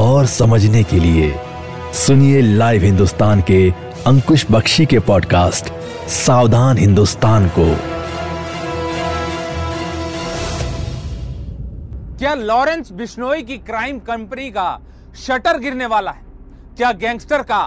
और समझने के लिए सुनिए लाइव हिंदुस्तान के अंकुश बख्शी के पॉडकास्ट सावधान हिंदुस्तान को। क्या लॉरेंस बिश्नोई की क्राइम कंपनी का शटर गिरने वाला है? क्या गैंगस्टर का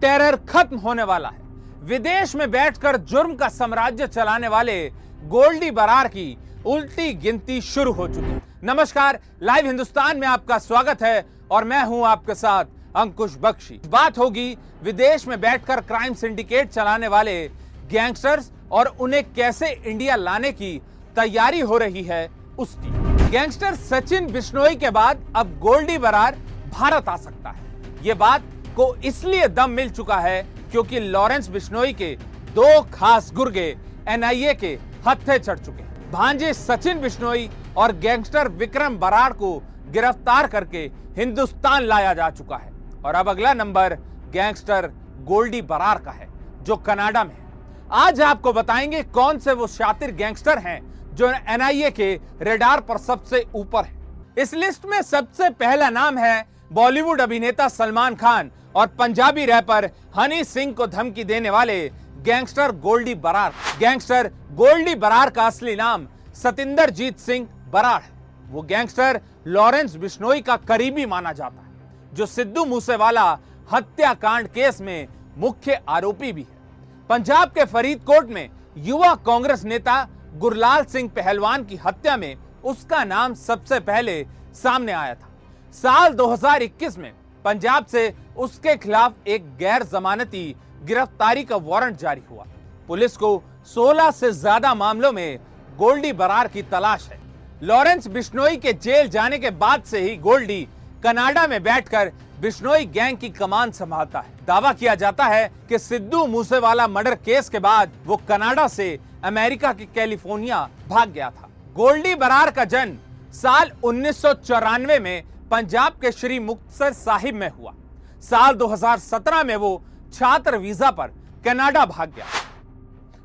टेरर खत्म होने वाला है? विदेश में बैठकर जुर्म का साम्राज्य चलाने वाले गोल्डी बरार की उल्टी गिनती शुरू हो चुकी नमस्कार लाइव हिंदुस्तान में आपका स्वागत है। और मैं हूँ आपके साथ अंकुश बख्शी। बात होगी, विदेश में बैठकर क्राइम सिंडिकेट चलाने वाले गैंगस्टर्स और उन्हें कैसे इंडिया लाने की तैयारी हो रही है उसकी गैंगस्टर सचिन बिश्नोई के बाद अब गोल्डी बरार भारत आ सकता है। ये बात को इसलिए दम मिल चुका है क्योंकि लॉरेंस बिश्नोई के दो खास गुर्गे एनआईए के हत्थे चढ़ चुके हैं। भांजे सचिन बिश्नोई और गैंगस्टर विक्रम बराड़ को गिरफ़्तार करके हिंदुस्तान लाया जा चुका है। और अब अगला नंबर गैंगस्टर गोल्डी बरार का है, जो कनाडा में है। आज आपको बताएँगे कौन से वो शातिर गैंगस्टर हैं, जो एनआईए के रेडार पर सबसे ऊपर है। इस लिस्ट में सबसे पहला नाम है बॉलीवुड अभिनेता सलमान खान और पंजाबी रैपर हनी सिंह को धमकी देने वाले गैंगस्टर गोल्डी बरार। गैंगस्टर गोल्डी बरार का असली नाम सतिंदर जीत सिंह बरार है। वो गैंगस्टर लॉरेंस बिश्नोई का करीबी माना जाता है, जो सिद्धू मूसेवाला हत्याकांड केस में मुख्य आरोपी भी है। पंजाब के फरीदकोट में युवा कांग्रेस नेता गुरलाल सिंह पहलवान की हत्या में उसका नाम सबसे पहले सामने आया था। साल 2021 में पंजाब से उसके खिलाफ एक गैर जमानती गिरफ्तारी का वारंट जारी हुआ। पुलिस को 16 से ज़्यादा मामलों में गोल्डी बरार की तलाश है। लॉरेंस बिश्नोई के जेल जाने के बाद से ही गोल्डी कनाडा में बैठकर बिश्नोई गैंग की कमान संभालता है। दावा किया जाता है कि सिद्धू मूसेवाला मर्डर केस के बाद वो कनाडा से अमेरिका के कैलिफ़ोर्निया भाग गया था। गोल्डी बरार का जन्म साल उन्नीस सौ चौरानवे में पंजाब के श्री मुक्तसर साहिब में हुआ। साल 2017 में वो छात्र वीज़ा पर कनाडा भाग गया।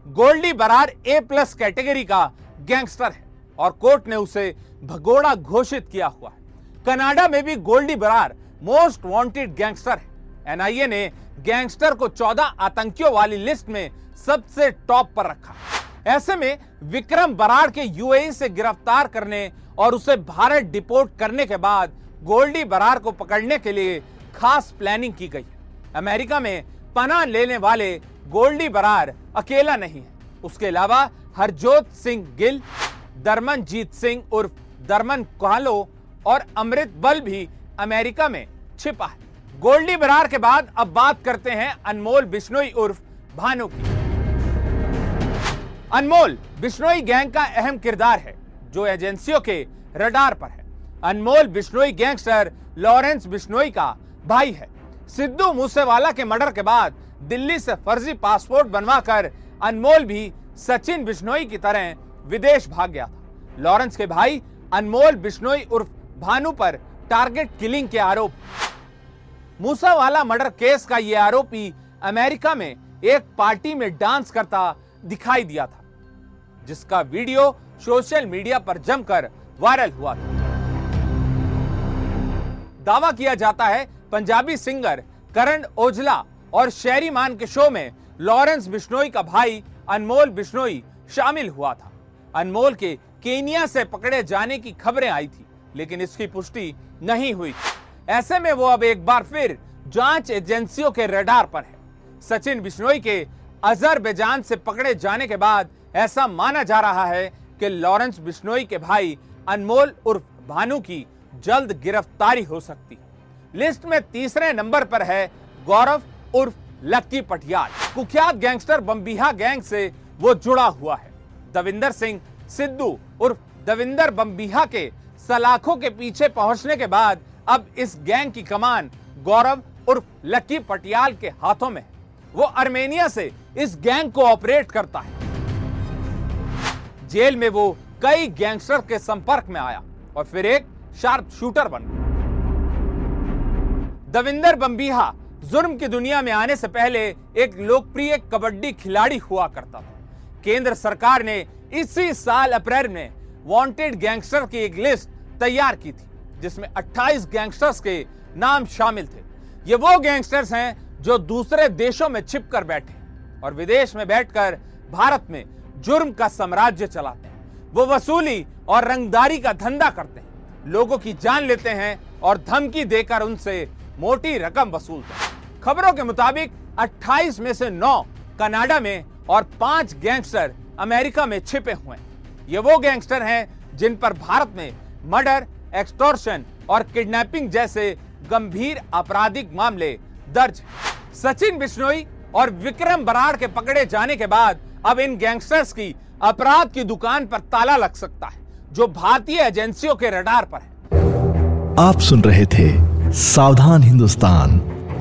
Goldy Brar A plus category का गैंगस्टर है। और कोर्ट ने उसे भगोड़ा घोषित किया हुआ है। कनाडा में भी Goldy Brar most wanted gangster है। एनआईए ने गैंगस्टर को 14 आतंकियों वाली लिस्ट में सबसे टॉप पर रखा। ऐसे में विक्रम बराड़ के यूएई से गिरफ़्तार करने और उसे भारत डिपोर्ट करने के बाद गोल्डी बरार को पकड़ने के लिए खास प्लानिंग की गई अमेरिका में पना लेने वाले गोल्डी बरार अकेला नहीं है। उसके अलावा हरजोत सिंह गिल दरमनजीत सिंह उर्फ़ दरमन कोहलो और अमृत बल भी अमेरिका में छिपा है। गोल्डी बरार के बाद अब बात करते हैं अनमोल बिश्नोई उर्फ़ भानु की। अनमोल बिश्नोई गैंग का अहम किरदार है, जो एजेंसियों के रडार पर है। अनमोल बिश्नोई गैंगस्टर लॉरेंस बिश्नोई का भाई है। सिद्धू मूसेवाला के मर्डर के बाद दिल्ली से फर्जी पासपोर्ट बनवाकर अनमोल भी सचिन बिश्नोई की तरह विदेश भाग गया था। लॉरेंस के भाई अनमोल बिश्नोई उर्फ़ भानु पर टारगेट किलिंग के आरोप। मूसावाला मर्डर केस का यह आरोपी अमेरिका में एक पार्टी में डांस करता दिखाई दिया था, जिसका वीडियो सोशल मीडिया पर जमकर वायरल हुआ था। दावा किया जाता है पंजाबी सिंगर करण ओझला और शेरी मान के शो में लॉरेंस बिश्नोई का भाई अनमोल बिश्नोई शामिल हुआ था। अनमोल के केनिया से पकड़े जाने की खबरें आई थी, लेकिन इसकी पुष्टि नहीं हुई ऐसे में वो अब एक बार फिर जाँच एजेंसियों के रडार पर है। सचिन बिश्नोई के अजरबैजान से पकड़े जाने के बाद ऐसा माना जा रहा है कि लॉरेंस बिश्नोई के भाई अनमोल उर्फ़ भानु की जल्द गिरफ्तारी हो सकती है। लिस्ट में तीसरे नंबर पर है गौरव उर्फ़ लक्की पटियाल। कुख्यात गैंगस्टर बम्बीहा गैंग से वो जुड़ा हुआ है। दविंदर सिंह, सिद्धू उर्फ़ दविंदर बम्बीहा के सलाखों के पीछे पहुँचने के बाद अब इस गैंग की कमान गौरव उर्फ़ लकी पटियाल के हाथों में वो अर्मेनिया से इस गैंग को ऑपरेट करता है। जेल में वो कई गैंगस्टर के संपर्क में आया और फिर एक शार्प शूटर बन गया। दविंदर बम्बीहा जुर्म की दुनिया में आने से पहले एक लोकप्रिय कबड्डी खिलाड़ी हुआ करता था। केंद्र सरकार ने इसी साल अप्रैल में वांटेड गैंगस्टर की एक लिस्ट तैयार की थी, जिसमें 28 गैंगस्टर्स के नाम शामिल थे। ये वो गैंगस्टर्स हैं जो दूसरे देशों में छिप कर बैठे और विदेश में बैठकर भारत में जुर्म का साम्राज्य चलाते हैं। वो वसूली और रंगदारी का धंधा करते हैं। लोगों की जान लेते हैं और धमकी देकर उनसे मोटी रकम वसूलते हैं। खबरों के मुताबिक 28 में से 9 कनाडा में और पाँच गैंगस्टर अमेरिका में छिपे हुए हैं। ये वो गैंगस्टर हैं जिन पर भारत में मर्डर, एक्सटोर्शन और किडनैपिंग जैसे गंभीर आपराधिक मामले दर्ज सचिन बिश्नोई और विक्रम बराड़ के पकड़े जाने के बाद अब इन गैंगस्टर्स की अपराध की दुकान पर ताला लग सकता है, जो भारतीय एजेंसियों के रडार पर है। आप सुन रहे थे सावधान हिंदुस्तान।